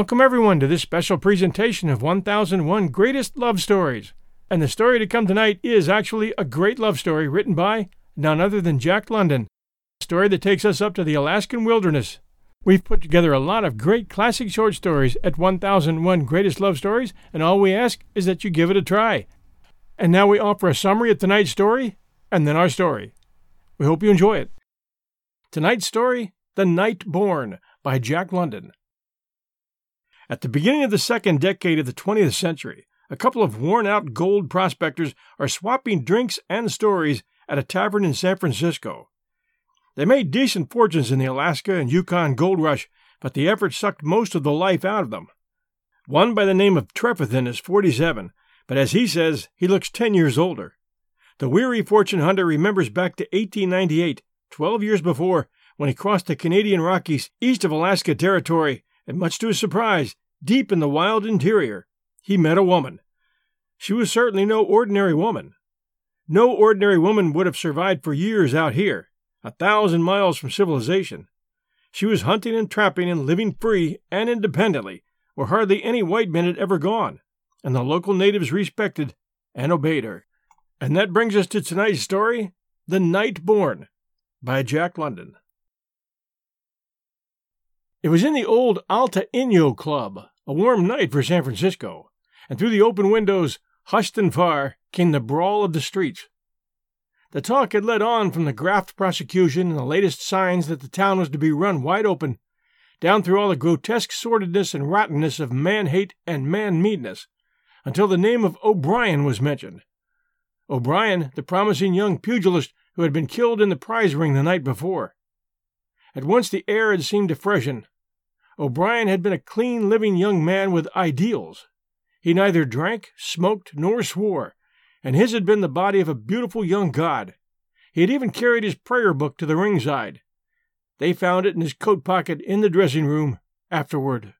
Welcome, everyone, to this special presentation of 1001 Greatest Love Stories. And the story to come tonight is actually a great love story written by none other than Jack London. A story that takes us up to the Alaskan wilderness. We've put together a lot of great classic short stories at 1001 Greatest Love Stories, and all we ask is that you give it a try. And now we offer a summary of tonight's story and then our story. We hope you enjoy it. Tonight's story The Night Born by Jack London. At the beginning of the second decade of the 20th century, a couple of worn out gold prospectors are swapping drinks and stories at a tavern in San Francisco. They made decent fortunes in the Alaska and Yukon gold rush, but the effort sucked most of the life out of them. One by the name of Trefethen is 47, but as he says, he looks 10 years older. The weary fortune hunter remembers back to 1898, 12 years before, when he crossed the Canadian Rockies east of Alaska Territory and much to his surprise, deep in the wild interior, he met a woman. She was certainly no ordinary woman. No ordinary woman would have survived for years out here, a thousand miles from civilization. She was hunting and trapping and living free and independently, where hardly any white men had ever gone, and the local natives respected and obeyed her. And that brings us to tonight's story The Night Born by Jack London. It was in the old Alta Inyo Club, a warm night for San Francisco, and through the open windows, hushed and far, came the brawl of the streets. The talk had led on from the graft prosecution and the latest signs that the town was to be run wide open, down through all the grotesque sordidness and rottenness of man hate and man meanness, until the name of O'Brien was mentioned. O'Brien, the promising young pugilist who had been killed in the prize ring the night before. At once the air had seemed to freshen. O'Brien had been a clean living young man with ideals. He neither drank, smoked, nor swore, and his had been the body of a beautiful young god. He had even carried his prayer book to the ringside. They found it in his coat pocket in the dressing room afterward.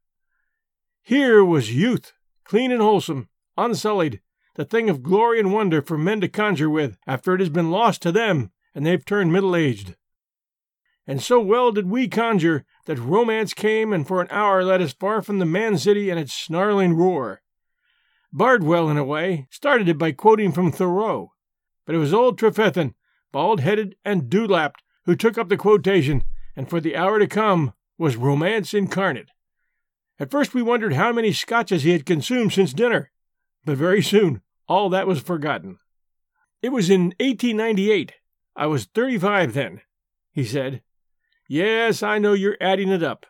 Here was youth, clean and wholesome, unsullied, the thing of glory and wonder for men to conjure with after it has been lost to them and they've turned middle aged and so well did we conjure that romance came and for an hour led us far from the man city and its snarling roar. Bardwell, in a way, started it by quoting from Thoreau, but it was old Trefethen, bald headed and dewlapped, who took up the quotation, and for the hour to come was romance incarnate. At first we wondered how many scotches he had consumed since dinner, but very soon all that was forgotten. It was in 1898. I was 35 then, he said, Yes, I know you're adding it up.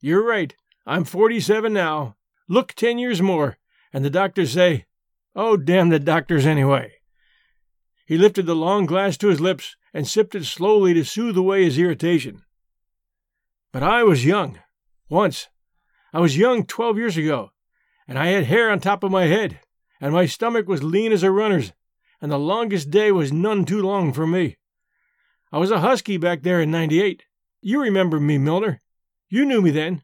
You're right. I'm 47 now. Look 10 years more, and the doctors say, Oh, damn the doctors anyway. He lifted the long glass to his lips and sipped it slowly to soothe away his irritation. But I was young. Once. I was young 12 years ago, and I had hair on top of my head, and my stomach was lean as a runner's, and the longest day was none too long for me. I was a husky back there in 98. You remember me, Milner. You knew me then.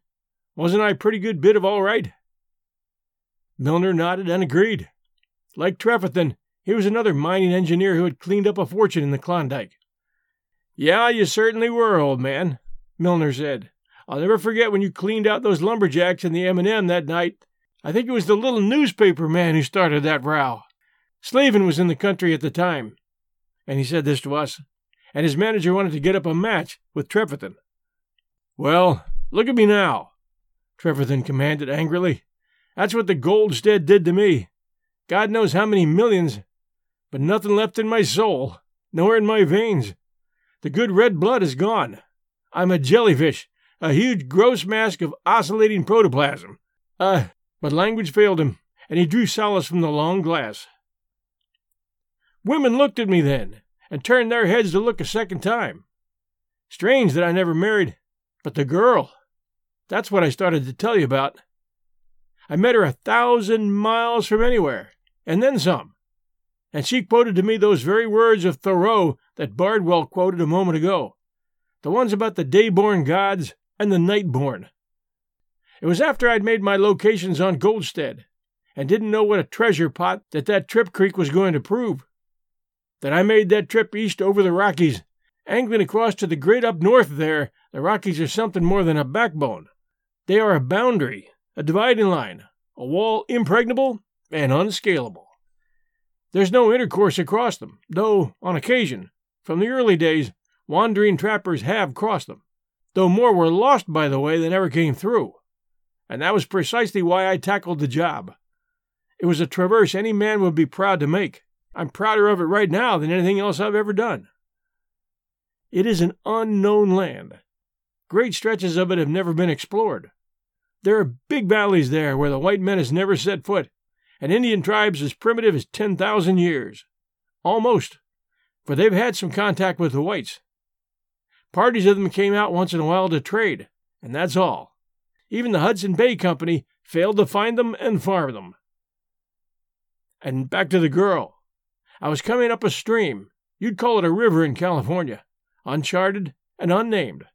Wasn't I a pretty good bit of all right? Milner nodded and agreed. Like Trefethen, he was another mining engineer who had cleaned up a fortune in the Klondike. Yeah, you certainly were, old man, Milner said. I'll never forget when you cleaned out those lumberjacks in the M&M that night. I think it was the little newspaper man who started that row. Slavin was in the country at the time, and he said this to us and his manager wanted to get up a match with Trefethen. Well, look at me now, Trefethen commanded angrily. That's what the Goldstead did to me. God knows how many millions, but nothing left in my soul, nor in my veins. The good red blood is gone. I'm a jellyfish, a huge gross mask of oscillating protoplasm. Uh, but language failed him, and he drew solace from the long glass. Women looked at me then, and turned their heads to look a second time. Strange that I never married, but the girl, that's what I started to tell you about. I met her a thousand miles from anywhere, and then some. And she quoted to me those very words of Thoreau that Bardwell quoted a moment ago the ones about the day born gods and the night born. It was after I'd made my locations on Goldstead and didn't know what a treasure pot that that Trip Creek was going to prove that I made that trip east over the Rockies, angling across to the great up north there. The Rockies are something more than a backbone. They are a boundary, a dividing line, a wall impregnable and unscalable. There's no intercourse across them, though, on occasion, from the early days, wandering trappers have crossed them, though more were lost by the way than ever came through. And that was precisely why I tackled the job. It was a traverse any man would be proud to make. I'm prouder of it right now than anything else I've ever done. It is an unknown land. Great stretches of it have never been explored. There are big valleys there where the white men has never set foot, and Indian tribes as primitive as 10,000 years. Almost, for they've had some contact with the whites. Parties of them came out once in a while to trade, and that's all. Even the Hudson Bay Company failed to find them and farm them. And back to the girl. I was coming up a stream. You'd call it a river in California, uncharted and unnamed. It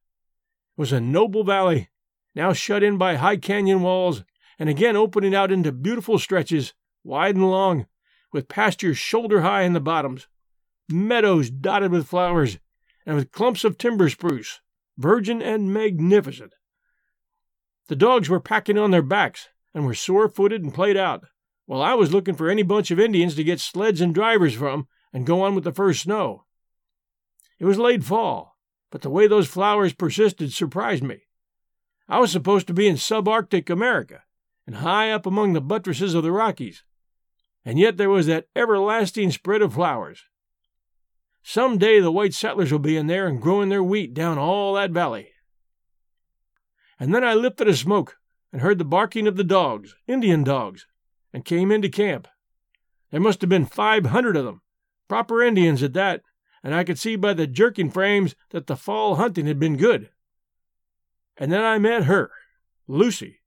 was a noble valley, now shut in by high canyon walls, and again opening out into beautiful stretches, wide and long, with pastures shoulder high in the bottoms, meadows dotted with flowers, and with clumps of timber spruce, virgin and magnificent. The dogs were packing on their backs and were sore footed and played out, while I was looking for any bunch of Indians to get sleds and drivers from and go on with the first snow. It was late fall, but the way those flowers persisted surprised me. I was supposed to be in subarctic America, and high up among the buttresses of the Rockies, and yet there was that everlasting spread of flowers. Some day the white settlers will be in there and growing their wheat down all that valley. And then I lifted a smoke and heard the barking of the dogs, Indian dogs, and came into camp. There must have been five hundred of them, proper Indians at that, and I could see by the jerking frames that the fall hunting had been good. And then I met her, Lucy.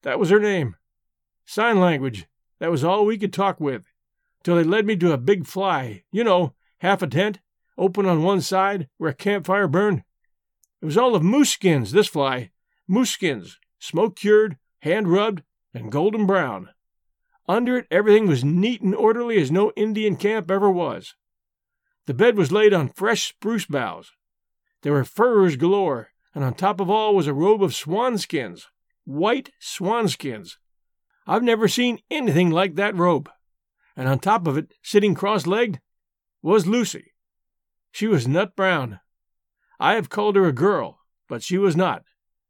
That was her name. Sign language, that was all we could talk with, till they led me to a big fly, you know, half a tent, open on one side, where a campfire burned. It was all of moose skins, this fly, moose skins, smoke cured, hand rubbed, and golden brown. Under it, everything was neat and orderly as no Indian camp ever was. The bed was laid on fresh spruce boughs. There were furs galore, and on top of all was a robe of swan skins, white swan skins. I've never seen anything like that robe. And on top of it, sitting cross legged, was Lucy. She was nut brown. I have called her a girl, but she was not.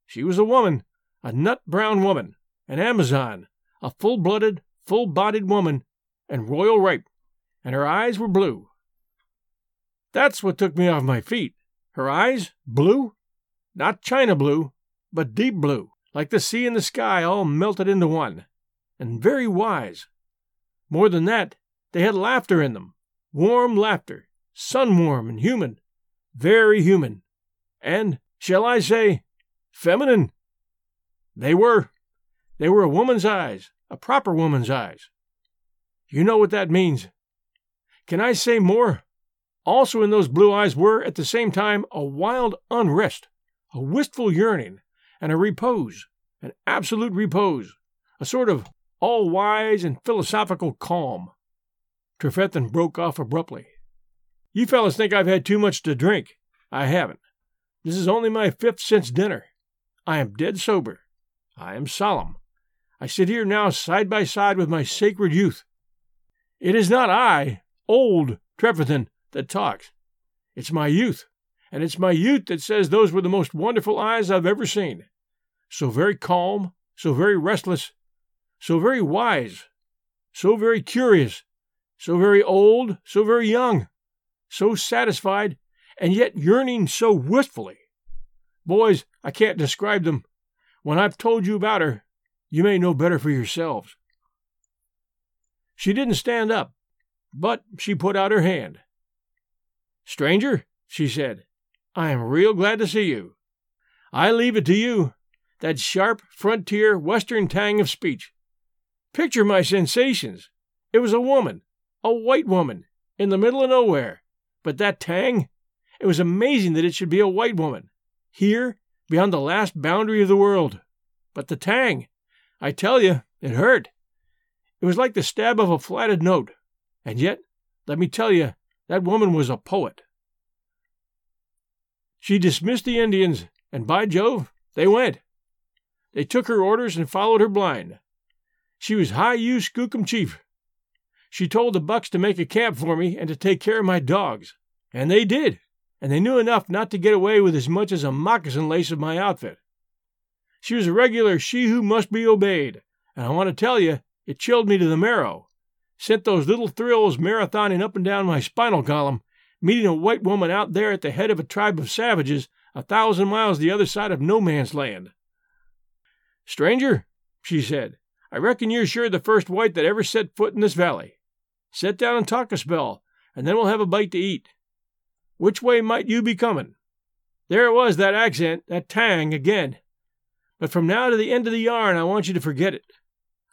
She was a woman, a nut brown woman, an Amazon, a full blooded, full bodied woman, and royal ripe, and her eyes were blue. That's what took me off my feet. Her eyes, blue? Not China blue, but deep blue, like the sea and the sky all melted into one, and very wise. More than that, they had laughter in them, warm laughter, sun warm and human, very human, and, shall I say, feminine? They were. They were a woman's eyes, a proper woman's eyes. You know what that means. Can I say more? Also, in those blue eyes were, at the same time, a wild unrest, a wistful yearning, and a repose, an absolute repose, a sort of all wise and philosophical calm. Trefethen broke off abruptly. You fellows think I've had too much to drink. I haven't. This is only my fifth since dinner. I am dead sober. I am solemn. I sit here now side by side with my sacred youth. It is not I, old Trefethen, that talks. It's my youth, and it's my youth that says those were the most wonderful eyes I've ever seen. So very calm, so very restless, so very wise, so very curious, so very old, so very young, so satisfied, and yet yearning so wistfully. Boys, I can't describe them. When I've told you about her, you may know better for yourselves. She didn't stand up, but she put out her hand. Stranger, she said, I am real glad to see you. I leave it to you, that sharp, frontier, western tang of speech. Picture my sensations. It was a woman, a white woman, in the middle of nowhere. But that tang, it was amazing that it should be a white woman, here, beyond the last boundary of the world. But the tang, I tell you, it hurt. It was like the stab of a flatted note. And yet, let me tell you, that woman was a poet. She dismissed the Indians, and by Jove, they went. They took her orders and followed her blind. She was High U Skookum Chief. She told the bucks to make a camp for me and to take care of my dogs. And they did, and they knew enough not to get away with as much as a moccasin lace of my outfit. She was a regular she who must be obeyed, and I want to tell you, it chilled me to the marrow. Sent those little thrills marathoning up and down my spinal column, meeting a white woman out there at the head of a tribe of savages a thousand miles the other side of no man's land. Stranger, she said, I reckon you're sure the first white that ever set foot in this valley. Set down and talk a spell, and then we'll have a bite to eat. Which way might you be coming? There it was, that accent, that tang again. But from now to the end of the yarn, I want you to forget it.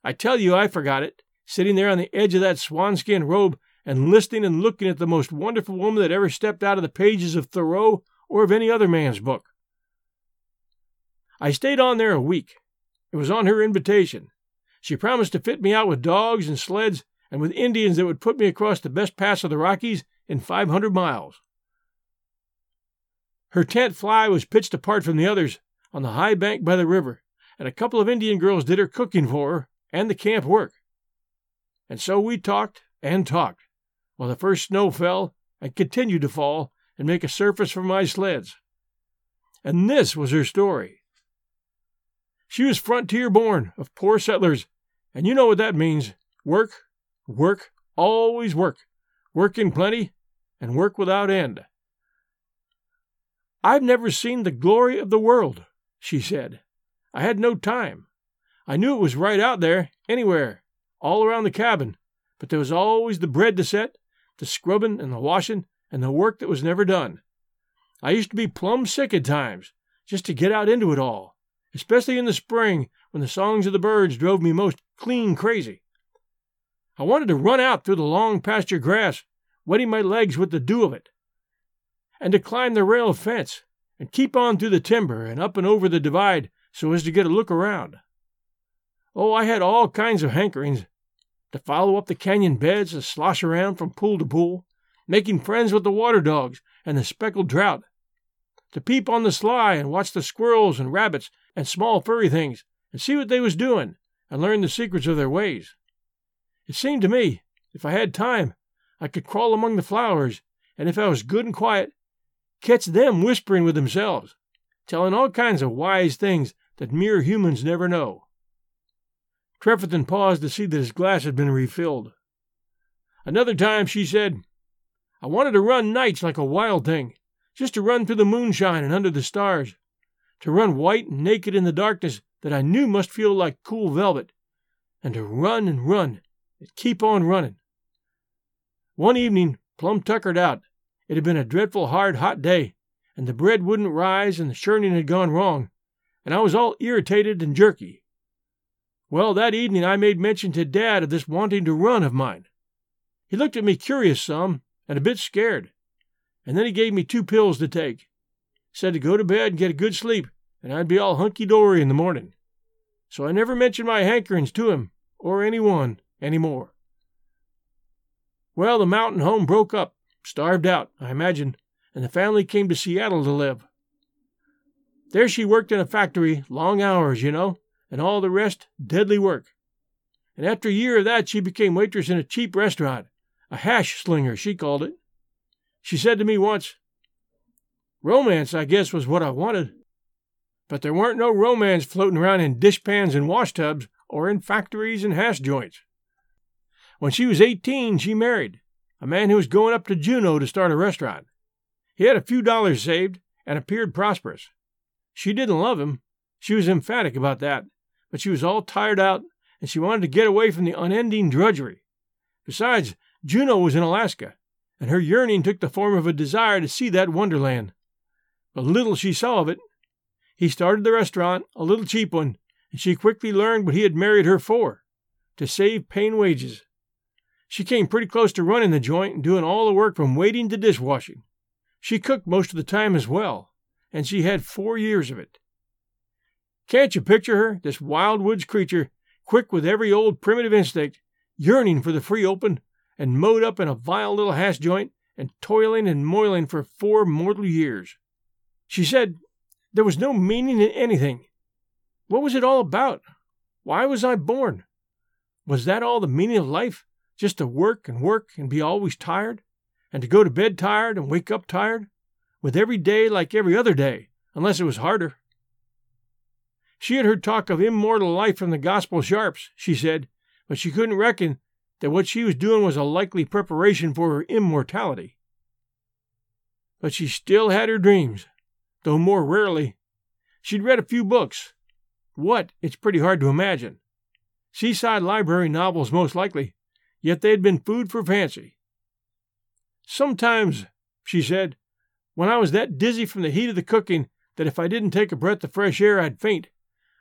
I tell you, I forgot it, sitting there on the edge of that swanskin robe and listening and looking at the most wonderful woman that ever stepped out of the pages of Thoreau or of any other man's book. I stayed on there a week. It was on her invitation. She promised to fit me out with dogs and sleds and with Indians that would put me across the best pass of the Rockies in 500 miles. Her tent fly was pitched apart from the others on the high bank by the river, and a couple of Indian girls did her cooking for her and the camp work. And so we talked and talked, while the first snow fell and continued to fall and make a surface for my sleds. And this was her story. She was frontier born, of poor settlers, and you know what that means work, work, always work, work in plenty, and work without end. I've never seen the glory of the world, she said. I had no time. I knew it was right out there, anywhere, all around the cabin, but there was always the bread to set, the scrubbing and the washing, and the work that was never done. I used to be plumb sick at times, just to get out into it all, especially in the spring when the songs of the birds drove me most clean crazy. I wanted to run out through the long pasture grass, wetting my legs with the dew of it, and to climb the rail fence, and keep on through the timber and up and over the divide so as to get a look around. Oh, I had all kinds of hankerings to follow up the canyon beds, to slosh around from pool to pool, making friends with the water dogs and the speckled trout, to peep on the sly and watch the squirrels and rabbits and small furry things and see what they was doing and learn the secrets of their ways. It seemed to me, if I had time, I could crawl among the flowers, and if I was good and quiet, catch them whispering with themselves, telling all kinds of wise things that mere humans never know. Trefethen paused to see that his glass had been refilled. Another time she said, I wanted to run nights like a wild thing, just to run through the moonshine and under the stars, to run white and naked in the darkness that I knew must feel like cool velvet, and to run and run and keep on running. One evening, plumb tuckered out, it had been a dreadful hard, hot day, and the bread wouldn't rise, and the churning had gone wrong, and I was all irritated and jerky. Well, that evening I made mention to Dad of this wanting to run of mine. He looked at me curious some, and a bit scared, and then he gave me two pills to take. Said to go to bed and get a good sleep, and I'd be all hunky dory in the morning. So I never mentioned my hankerings to him, or any one, any more. Well, the mountain home broke up, Starved out, I imagine, and the family came to Seattle to live. There she worked in a factory, long hours, you know, and all the rest deadly work. And after a year of that, she became waitress in a cheap restaurant, a hash slinger, she called it. She said to me once, Romance, I guess, was what I wanted. But there weren't no romance floating around in dishpans and washtubs or in factories and hash joints. When she was eighteen, she married, a man who was going up to Juneau to start a restaurant. He had a few dollars saved and appeared prosperous. She didn't love him. She was emphatic about that, but she was all tired out and she wanted to get away from the unending drudgery. Besides, Juneau was in Alaska, and her yearning took the form of a desire to see that wonderland. But little she saw of it. He started the restaurant, a little cheap one, and she quickly learned what he had married her for to save paying wages. She came pretty close to running the joint and doing all the work from waiting to dishwashing. She cooked most of the time as well, and she had four years of it. Can't you picture her, this wild woods creature, quick with every old primitive instinct, yearning for the free open, and mowed up in a vile little hash joint, and toiling and moiling for four mortal years? She said there was no meaning in anything. What was it all about? Why was I born? Was that all the meaning of life? Just to work and work and be always tired? And to go to bed tired and wake up tired? With every day like every other day, unless it was harder. She had heard talk of immortal life from the gospel sharps, she said, but she couldn't reckon that what she was doing was a likely preparation for her immortality. But she still had her dreams, though more rarely. She'd read a few books. What, it's pretty hard to imagine. Seaside library novels, most likely, yet they had been food for fancy. Sometimes, she said, when I was that dizzy from the heat of the cooking that if I didn't take a breath of fresh air I'd faint,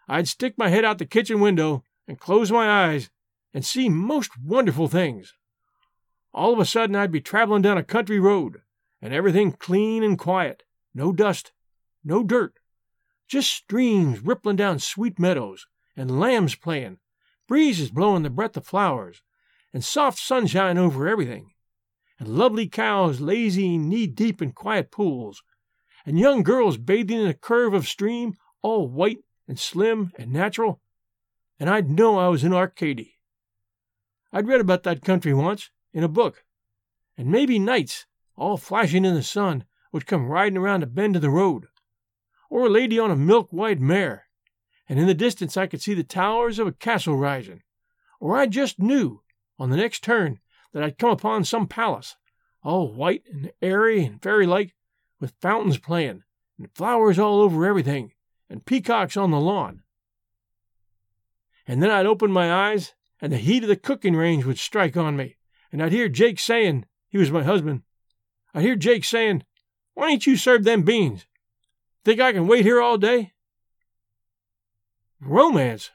I'd stick my head out the kitchen window and close my eyes and see most wonderful things. All of a sudden I'd be traveling down a country road, and everything clean and quiet, no dust, no dirt, just streams rippling down sweet meadows, and lambs playing, breezes blowing the breath of flowers, and soft sunshine over everything, and lovely cows lazy knee deep in quiet pools, and young girls bathing in a curve of stream all white and slim and natural, and I'd know I was in Arcady. I'd read about that country once, in a book, and maybe knights, all flashing in the sun, would come riding around a bend of the road, or a lady on a milk white mare, and in the distance I could see the towers of a castle rising, or I just knew, on the next turn, that I'd come upon some palace, all white and airy and fairy like, with fountains playing, and flowers all over everything, and peacocks on the lawn. And then I'd open my eyes and the heat of the cooking range would strike on me, and I'd hear Jake saying, he was my husband, I'd hear Jake saying, Why ain't you served them beans? Think I can wait here all day? Romance!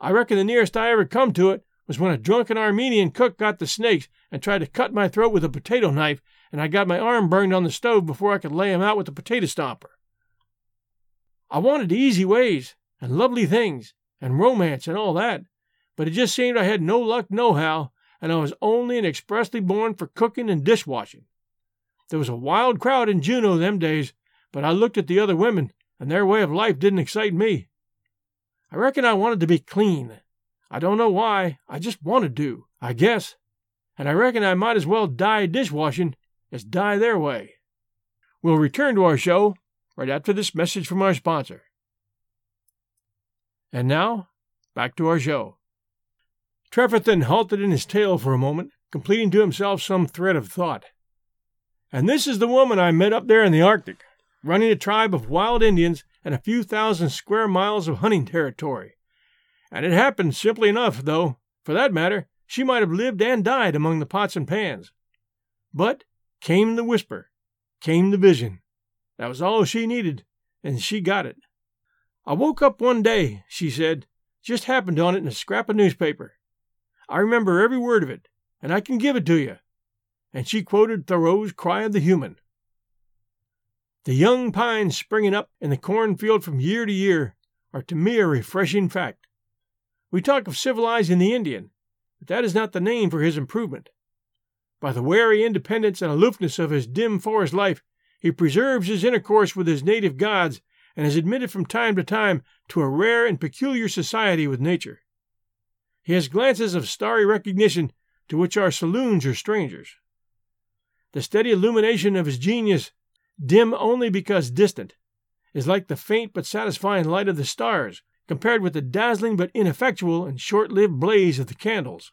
I reckon the nearest I ever come to it was when a drunken Armenian cook got the snakes and tried to cut my throat with a potato knife, and I got my arm burned on the stove before I could lay him out with the potato stomper. I wanted easy ways, and lovely things, and romance, and all that, but it just seemed I had no luck nohow, and I was only and expressly born for cooking and dishwashing. There was a wild crowd in Juneau them days, but I looked at the other women, and their way of life didn't excite me. I reckon I wanted to be clean. I don't know why, I just wanted to, do, I guess. And I reckon I might as well die dishwashing as die their way. We'll return to our show right after this message from our sponsor. And now, back to our show. Trefethen halted in his tale for a moment, completing to himself some thread of thought. And this is the woman I met up there in the Arctic, running a tribe of wild Indians and a few thousand square miles of hunting territory. And it happened simply enough, though, for that matter, she might have lived and died among the pots and pans. But came the whisper, came the vision. That was all she needed, and she got it. I woke up one day, she said, just happened on it in a scrap of newspaper. I remember every word of it, and I can give it to you. And she quoted Thoreau's Cry of the Human. The young pines springing up in the cornfield from year to year are to me a refreshing fact. We talk of civilizing the Indian, but that is not the name for his improvement. By the wary independence and aloofness of his dim forest life, he preserves his intercourse with his native gods and is admitted from time to time to a rare and peculiar society with nature. He has glances of starry recognition to which our saloons are strangers. The steady illumination of his genius, dim only because distant, is like the faint but satisfying light of the stars compared with the dazzling but ineffectual and short lived blaze of the candles.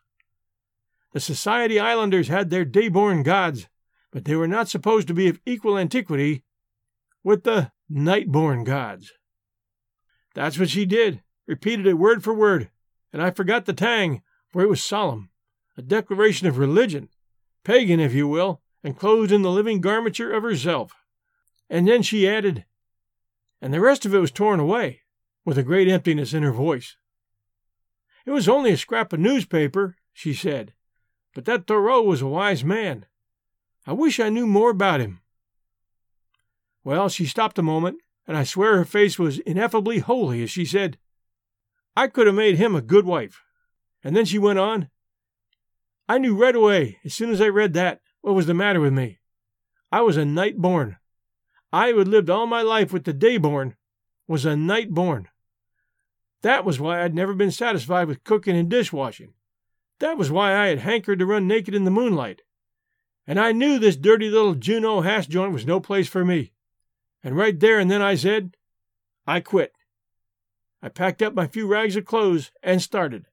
The Society Islanders had their day-born gods, but they were not supposed to be of equal antiquity with the night-born gods. That's what she did, repeated it word for word, and I forgot the tang, for it was solemn, a declaration of religion, pagan, if you will, and clothed in the living garmenture of herself. And then she added, and the rest of it was torn away, with a great emptiness in her voice. It was only a scrap of newspaper, she said, but that Thoreau was a wise man. I wish I knew more about him. Well, she stopped a moment, and I swear her face was ineffably holy as she said, I could have made him a good wife. And then she went on, I knew right away, as soon as I read that, what was the matter with me. I was a night born. I who had lived all my life with the day born was a night born. That was why I'd never been satisfied with cooking and dishwashing. That was why I had hankered to run naked in the moonlight. And I knew this dirty little Juneau hash joint was no place for me. And right there and then I said, I quit. I packed up my few rags of clothes and started.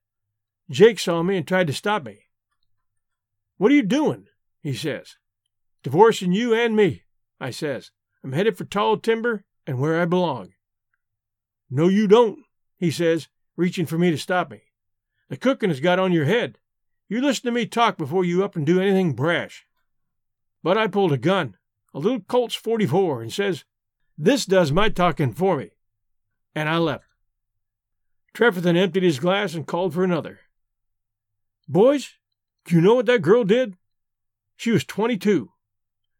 Jake saw me and tried to stop me. What are you doing? he says. Divorcing you and me, I says. I'm headed for tall timber and where I belong. No, you don't, he says, reaching for me to stop me. The cooking has got on your head. You listen to me talk before you up and do anything brash. But I pulled a gun, a little Colt's 44, and says, This does my talking for me. And I left. Trefethen emptied his glass and called for another. Boys, do you know what that girl did? She was 22.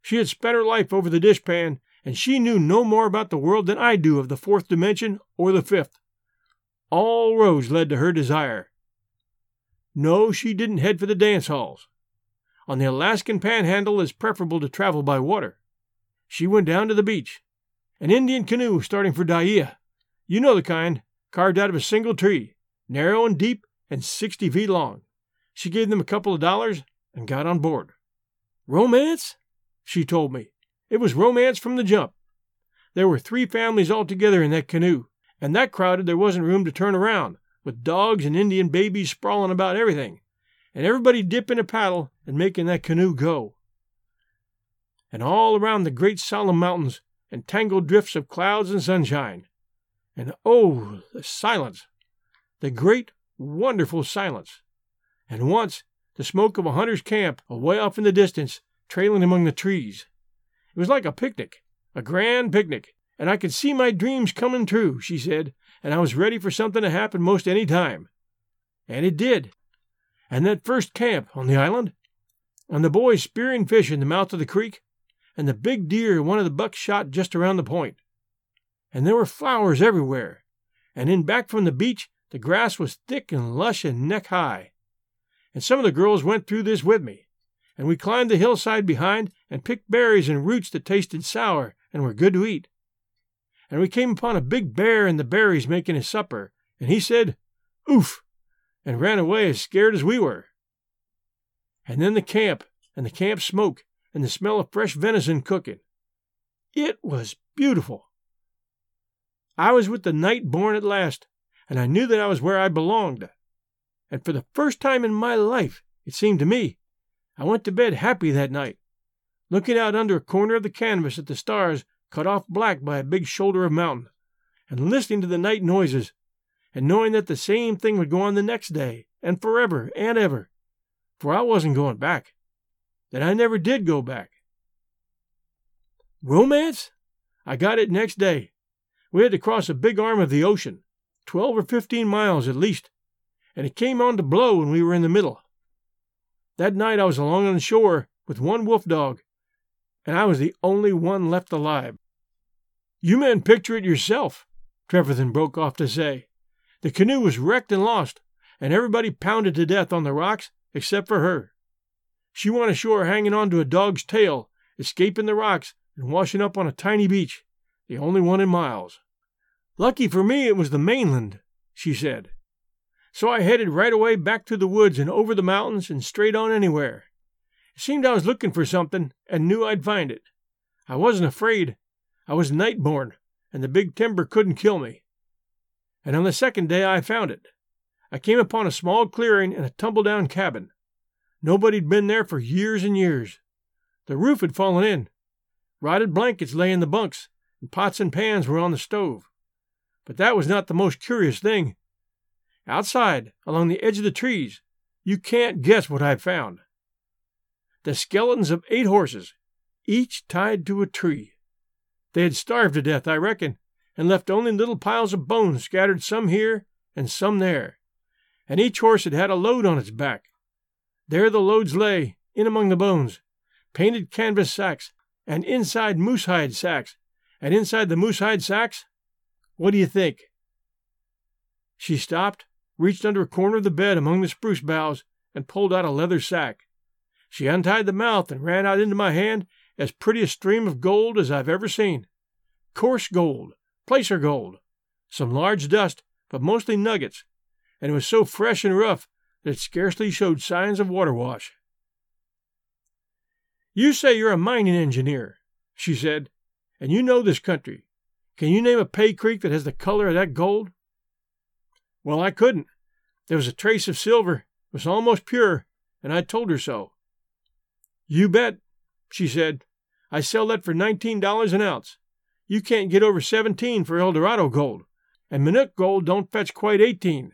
She had spent her life over the dishpan, and she knew no more about the world than I do of the fourth dimension or the fifth. All roads led to her desire. No, she didn't head for the dance halls. On the Alaskan panhandle, it's preferable to travel by water. She went down to the beach. An Indian canoe starting for Dyea. You know the kind, carved out of a single tree, narrow and deep, and sixty feet long. She gave them a couple of dollars and got on board. Romance? She told me. It was romance from the jump. There were three families altogether in that canoe, and that crowded there wasn't room to turn around, with dogs and Indian babies sprawling about everything, and everybody dipping a paddle and making that canoe go. And all around the great solemn mountains and tangled drifts of clouds and sunshine. And oh, the silence! The great, wonderful silence! and once the smoke of a hunter's camp away off in the distance, trailing among the trees. It was like a picnic, a grand picnic, and I could see my dreams coming true, she said, and I was ready for something to happen most any time. And it did. And that first camp on the island, and the boys spearing fish in the mouth of the creek, and the big deer and one of the bucks shot just around the point. And there were flowers everywhere, and in back from the beach the grass was thick and lush and neck high and some of the girls went through this with me. And we climbed the hillside behind and picked berries and roots that tasted sour and were good to eat. And we came upon a big bear in the berries making his supper, and he said, Oof! and ran away as scared as we were. And then the camp, and the camp smoke, and the smell of fresh venison cooking. It was beautiful. I was with the night born at last, and I knew that I was where I belonged and for the first time in my life, it seemed to me, I went to bed happy that night, looking out under a corner of the canvas at the stars cut off black by a big shoulder of mountain, and listening to the night noises, and knowing that the same thing would go on the next day, and forever and ever, for I wasn't going back, that I never did go back. Romance? I got it next day. We had to cross a big arm of the ocean, twelve or fifteen miles at least, and it came on to blow when we were in the middle. That night I was along on the shore with one wolf dog, and I was the only one left alive. You men picture it yourself, Trefethen broke off to say. The canoe was wrecked and lost, and everybody pounded to death on the rocks except for her. She went ashore hanging on to a dog's tail, escaping the rocks and washing up on a tiny beach, the only one in miles. Lucky for me it was the mainland, she said. So I headed right away back through the woods and over the mountains and straight on anywhere. It seemed I was looking for something and knew I'd find it. I wasn't afraid. I was night born, and the big timber couldn't kill me. And on the second day I found it. I came upon a small clearing and a tumble down cabin. Nobody'd been there for years and years. The roof had fallen in. Rotted blankets lay in the bunks, and pots and pans were on the stove. But that was not the most curious thing. Outside, along the edge of the trees, you can't guess what I found. The skeletons of eight horses, each tied to a tree. They had starved to death, I reckon, and left only little piles of bones scattered some here and some there. And each horse had had a load on its back. There the loads lay, in among the bones, painted canvas sacks, and inside moosehide sacks, and inside the moosehide sacks, what do you think? She stopped reached under a corner of the bed among the spruce boughs, and pulled out a leather sack. She untied the mouth and ran out into my hand as pretty a stream of gold as I've ever seen. Coarse gold, placer gold, some large dust but mostly nuggets, and it was so fresh and rough that it scarcely showed signs of water wash. You say you're a mining engineer, she said, and you know this country. Can you name a pay creek that has the color of that gold? Well, I couldn't. There was a trace of silver. It was almost pure, and I told her so. You bet, she said. I sell that for nineteen dollars an ounce. You can't get over seventeen for Eldorado gold, and Minook gold don't fetch quite eighteen.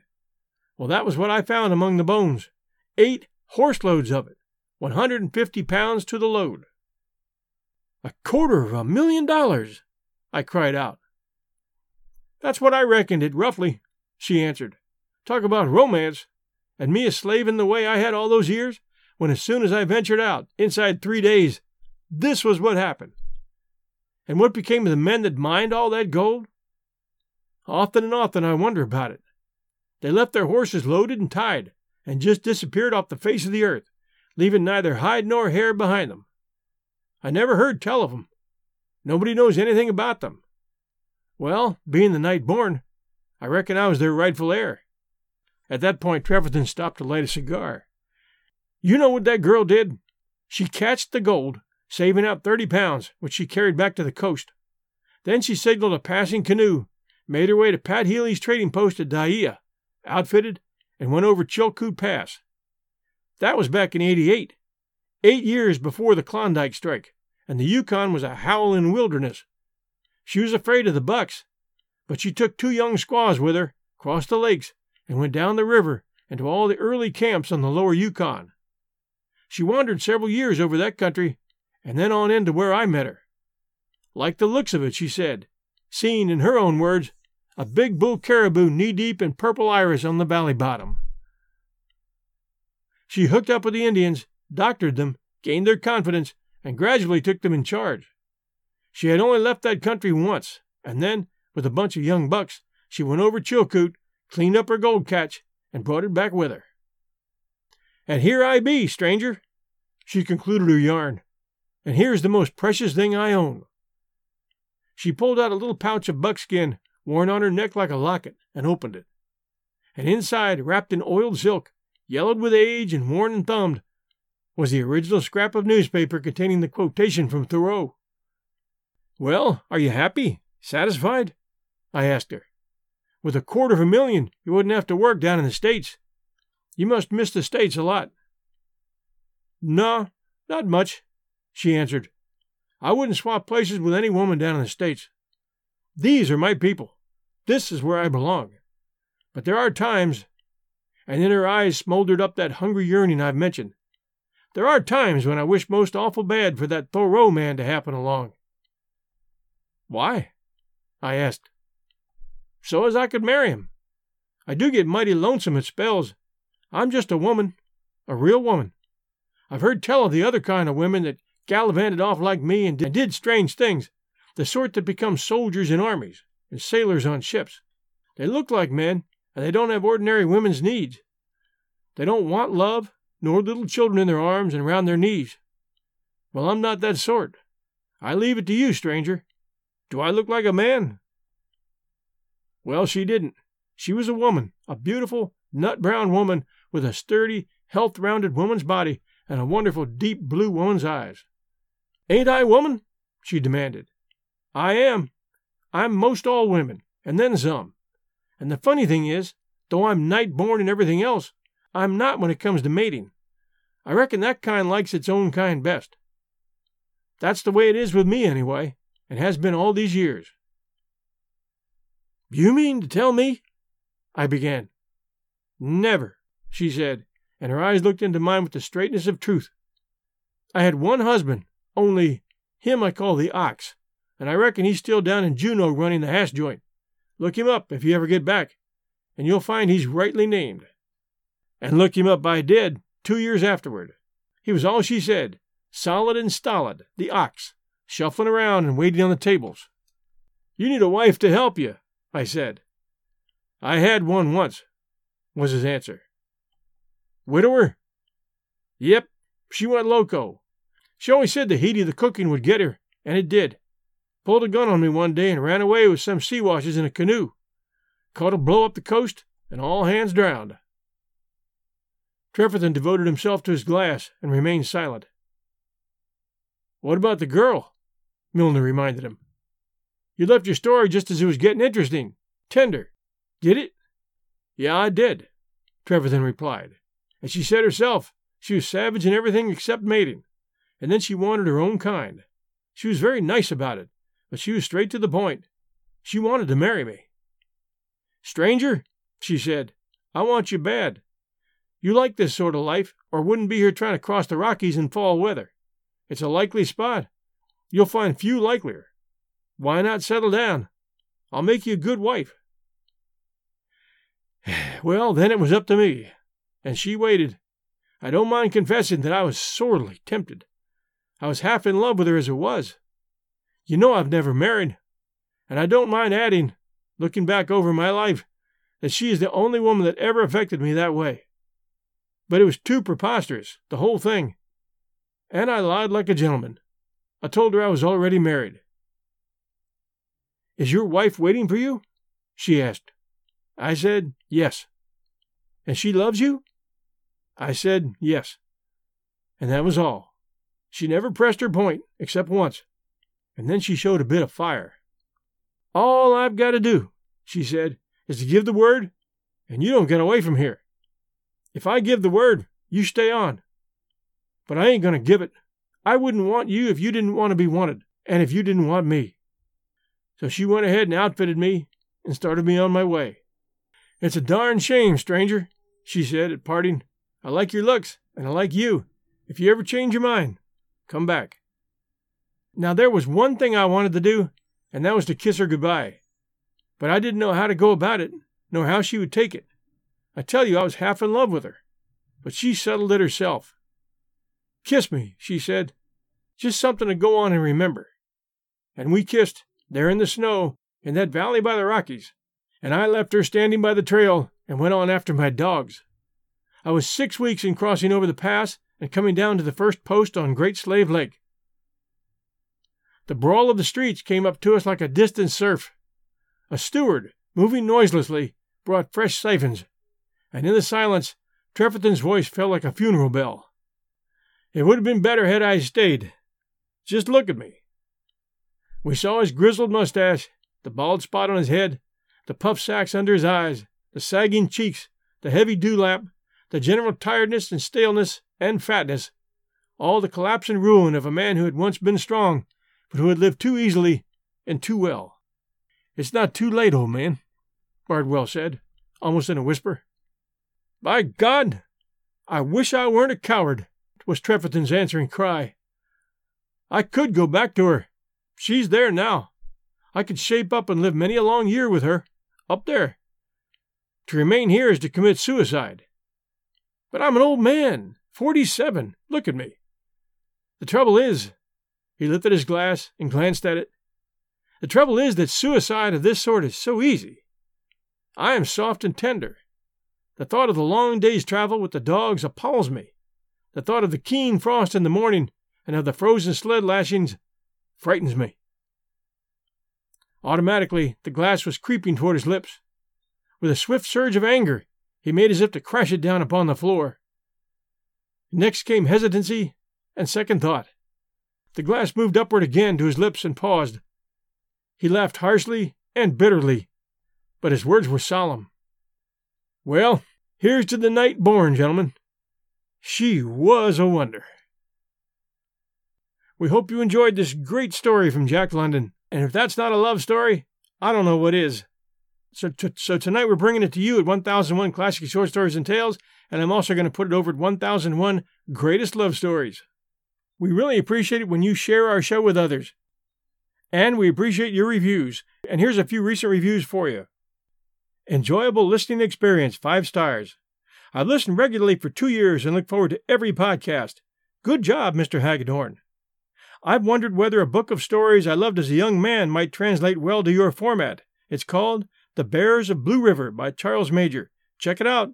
Well, that was what I found among the bones. Eight horse loads of it, one hundred and fifty pounds to the load. A quarter of a million dollars! I cried out. That's what I reckoned it, roughly, she answered. Talk about romance! And me a slave in the way I had all those years, when as soon as I ventured out, inside three days, this was what happened. And what became of the men that mined all that gold? Often and often I wonder about it. They left their horses loaded and tied, and just disappeared off the face of the earth, leaving neither hide nor hair behind them. I never heard tell of them. Nobody knows anything about them. Well, being the night born, I reckon I was their rightful heir. At that point, Trefethen stopped to light a cigar. You know what that girl did? She catched the gold, saving out thirty pounds, which she carried back to the coast. Then she signaled a passing canoe, made her way to Pat Healy's trading post at Dyea, outfitted, and went over Chilkoot Pass. That was back in 88, eight years before the Klondike strike, and the Yukon was a howling wilderness. She was afraid of the bucks, but she took two young squaws with her, crossed the lakes, and went down the river and to all the early camps on the lower Yukon. She wandered several years over that country, and then on into where I met her. Like the looks of it, she said, seeing, in her own words, a big bull caribou knee deep in purple iris on the valley bottom. She hooked up with the Indians, doctored them, gained their confidence, and gradually took them in charge. She had only left that country once, and then, with a bunch of young bucks, she went over Chilkoot, cleaned up her gold catch, and brought it back with her. And here I be, stranger, she concluded her yarn, and here's the most precious thing I own. She pulled out a little pouch of buckskin worn on her neck like a locket, and opened it. And inside, wrapped in oiled silk, yellowed with age and worn and thumbed, was the original scrap of newspaper containing the quotation from Thoreau. Well, are you happy? Satisfied? I asked her. With a quarter of a million, you wouldn't have to work down in the States. You must miss the States a lot. No, not much, she answered. I wouldn't swap places with any woman down in the States. These are my people. This is where I belong. But there are times, and in her eyes smoldered up that hungry yearning I've mentioned. There are times when I wish most awful bad for that Thoreau man to happen along. Why? I asked. So as I could marry him. I do get mighty lonesome at spells. I'm just a woman, a real woman. I've heard tell of the other kind of women that gallivanted off like me and did strange things, the sort that become soldiers in armies and sailors on ships. They look like men, and they don't have ordinary women's needs. They don't want love, nor little children in their arms and round their knees. Well, I'm not that sort. I leave it to you, stranger. Do I look like a man? Well, she didn't. She was a woman, a beautiful, nut brown woman with a sturdy, health rounded woman's body and a wonderful deep blue woman's eyes. Ain't I woman? she demanded. I am. I'm most all women, and then some. And the funny thing is, though I'm night born and everything else, I'm not when it comes to mating. I reckon that kind likes its own kind best. That's the way it is with me, anyway, and has been all these years. You mean to tell me? I began. Never, she said, and her eyes looked into mine with the straightness of truth. I had one husband, only him I call the ox, and I reckon he's still down in Juneau running the hash joint. Look him up if you ever get back, and you'll find he's rightly named. And look him up I did, two years afterward. He was all she said, solid and stolid, the ox, shuffling around and waiting on the tables. You need a wife to help you, I said. I had one once, was his answer. Widower? Yep, she went loco. She always said the heat of the cooking would get her, and it did. Pulled a gun on me one day and ran away with some Siwashes in a canoe. Caught a blow up the coast, and all hands drowned. Trefethen devoted himself to his glass and remained silent. What about the girl? Milner reminded him. You left your story just as it was getting interesting. Tender. Did it? Yeah, I did, Trefethen replied. And she said herself she was savage in everything except mating, and then she wanted her own kind. She was very nice about it, but she was straight to the point. She wanted to marry me. Stranger, she said, I want you bad. You like this sort of life, or wouldn't be here trying to cross the Rockies in fall weather. It's a likely spot. You'll find few likelier. Why not settle down? I'll make you a good wife. Well, then it was up to me, and she waited. I don't mind confessing that I was sorely tempted. I was half in love with her as it was. You know I've never married, and I don't mind adding, looking back over my life, that she is the only woman that ever affected me that way. But it was too preposterous, the whole thing. And I lied like a gentleman. I told her I was already married. Is your wife waiting for you? she asked. I said, Yes. And she loves you? I said, Yes. And that was all. She never pressed her point, except once, and then she showed a bit of fire. All I've got to do, she said, is to give the word, and you don't get away from here. If I give the word, you stay on. But I ain't going to give it. I wouldn't want you if you didn't want to be wanted, and if you didn't want me. So she went ahead and outfitted me and started me on my way. It's a darn shame, stranger, she said at parting. I like your looks, and I like you. If you ever change your mind, come back. Now, there was one thing I wanted to do, and that was to kiss her goodbye. But I didn't know how to go about it, nor how she would take it. I tell you, I was half in love with her. But she settled it herself. Kiss me, she said. Just something to go on and remember. And we kissed, there in the snow, in that valley by the Rockies. And I left her standing by the trail and went on after my dogs. I was six weeks in crossing over the pass and coming down to the first post on Great Slave Lake. The brawl of the streets came up to us like a distant surf. A steward, moving noiselessly, brought fresh siphons, and in the silence, Trefethen's voice fell like a funeral bell. It would have been better had I stayed. Just look at me. We saw his grizzled mustache, the bald spot on his head, the puff sacks under his eyes, the sagging cheeks, the heavy dewlap, the general tiredness and staleness and fatness, all the collapse and ruin of a man who had once been strong, but who had lived too easily and too well. It's not too late, old man, Bardwell said, almost in a whisper. By God, I wish I weren't a coward, was Trefethen's answering cry. I could go back to her. She's there now. I could shape up and live many a long year with her, up there. To remain here is to commit suicide. But I'm an old man, forty seven. Look at me. The trouble is, he lifted his glass and glanced at it. The trouble is that suicide of this sort is so easy. I am soft and tender. The thought of the long day's travel with the dogs appalls me. The thought of the keen frost in the morning and of the frozen sled lashings frightens me. Automatically, the glass was creeping toward his lips. With a swift surge of anger, he made as if to crash it down upon the floor. Next came hesitancy and second thought. The glass moved upward again to his lips and paused. He laughed harshly and bitterly, but his words were solemn. Well, here's to the night born, gentlemen. She was a wonder. We hope you enjoyed this great story from Jack London, and if that's not a love story, I don't know what is. So, t- so tonight we're bringing it to you at 1001 Classic Short Stories and Tales, and I'm also going to put it over at 1001 Greatest Love Stories. We really appreciate it when you share our show with others. And we appreciate your reviews. And here's a few recent reviews for you. Enjoyable listening experience, five stars. I've listened regularly for two years and look forward to every podcast. Good job, Mr. Hagedorn. I've wondered whether a book of stories I loved as a young man might translate well to your format. It's called The Bears of Blue River by Charles Major. Check it out.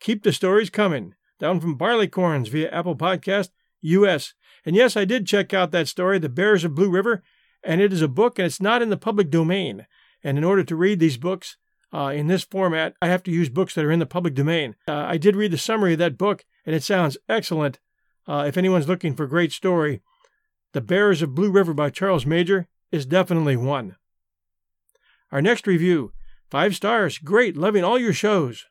Keep the stories coming. Down from Barleycorns via Apple Podcast US. And yes, I did check out that story, The Bears of Blue River, and it is a book and it's not in the public domain. And in order to read these books, uh, in this format, I have to use books that are in the public domain. Uh, I did read the summary of that book, and it sounds excellent. Uh, if anyone's looking for a great story, The Bears of Blue River by Charles Major is definitely one. Our next review five stars, great, loving all your shows.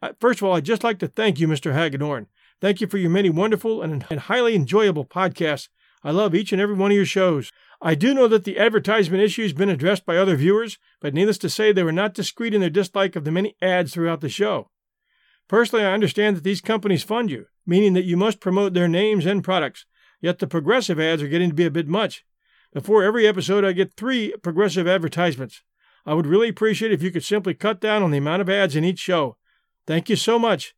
Uh, first of all, I'd just like to thank you, Mr. Hagedorn. Thank you for your many wonderful and, and highly enjoyable podcasts. I love each and every one of your shows. I do know that the advertisement issue has been addressed by other viewers, but needless to say, they were not discreet in their dislike of the many ads throughout the show. Personally, I understand that these companies fund you, meaning that you must promote their names and products, yet the progressive ads are getting to be a bit much. Before every episode, I get three progressive advertisements. I would really appreciate if you could simply cut down on the amount of ads in each show. Thank you so much.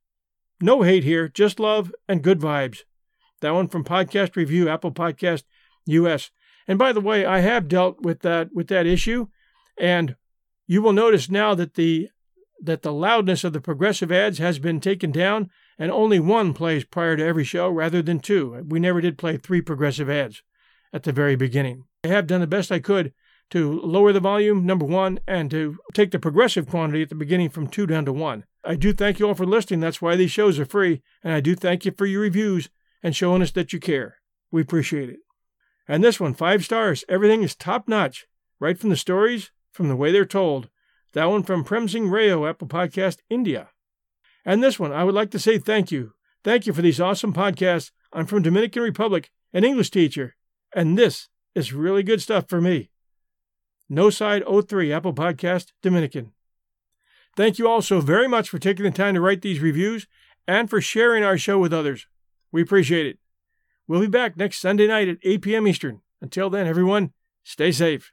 No hate here, just love and good vibes. That one from Podcast Review, Apple Podcast US. And by the way, I have dealt with that with that issue, and you will notice now that the that the loudness of the progressive ads has been taken down, and only one plays prior to every show rather than two. We never did play three progressive ads at the very beginning. I have done the best I could to lower the volume, number one, and to take the progressive quantity at the beginning from two down to one. I do thank you all for listening. That's why these shows are free. And I do thank you for your reviews and showing us that you care. We appreciate it. And this one, five stars. Everything is top notch, right from the stories, from the way they're told. That one from Premsing Rayo, Apple Podcast, India. And this one, I would like to say thank you. Thank you for these awesome podcasts. I'm from Dominican Republic, an English teacher, and this is really good stuff for me. No Side 03, Apple Podcast, Dominican. Thank you all so very much for taking the time to write these reviews and for sharing our show with others. We appreciate it. We'll be back next Sunday night at 8 p.m. Eastern. Until then, everyone, stay safe.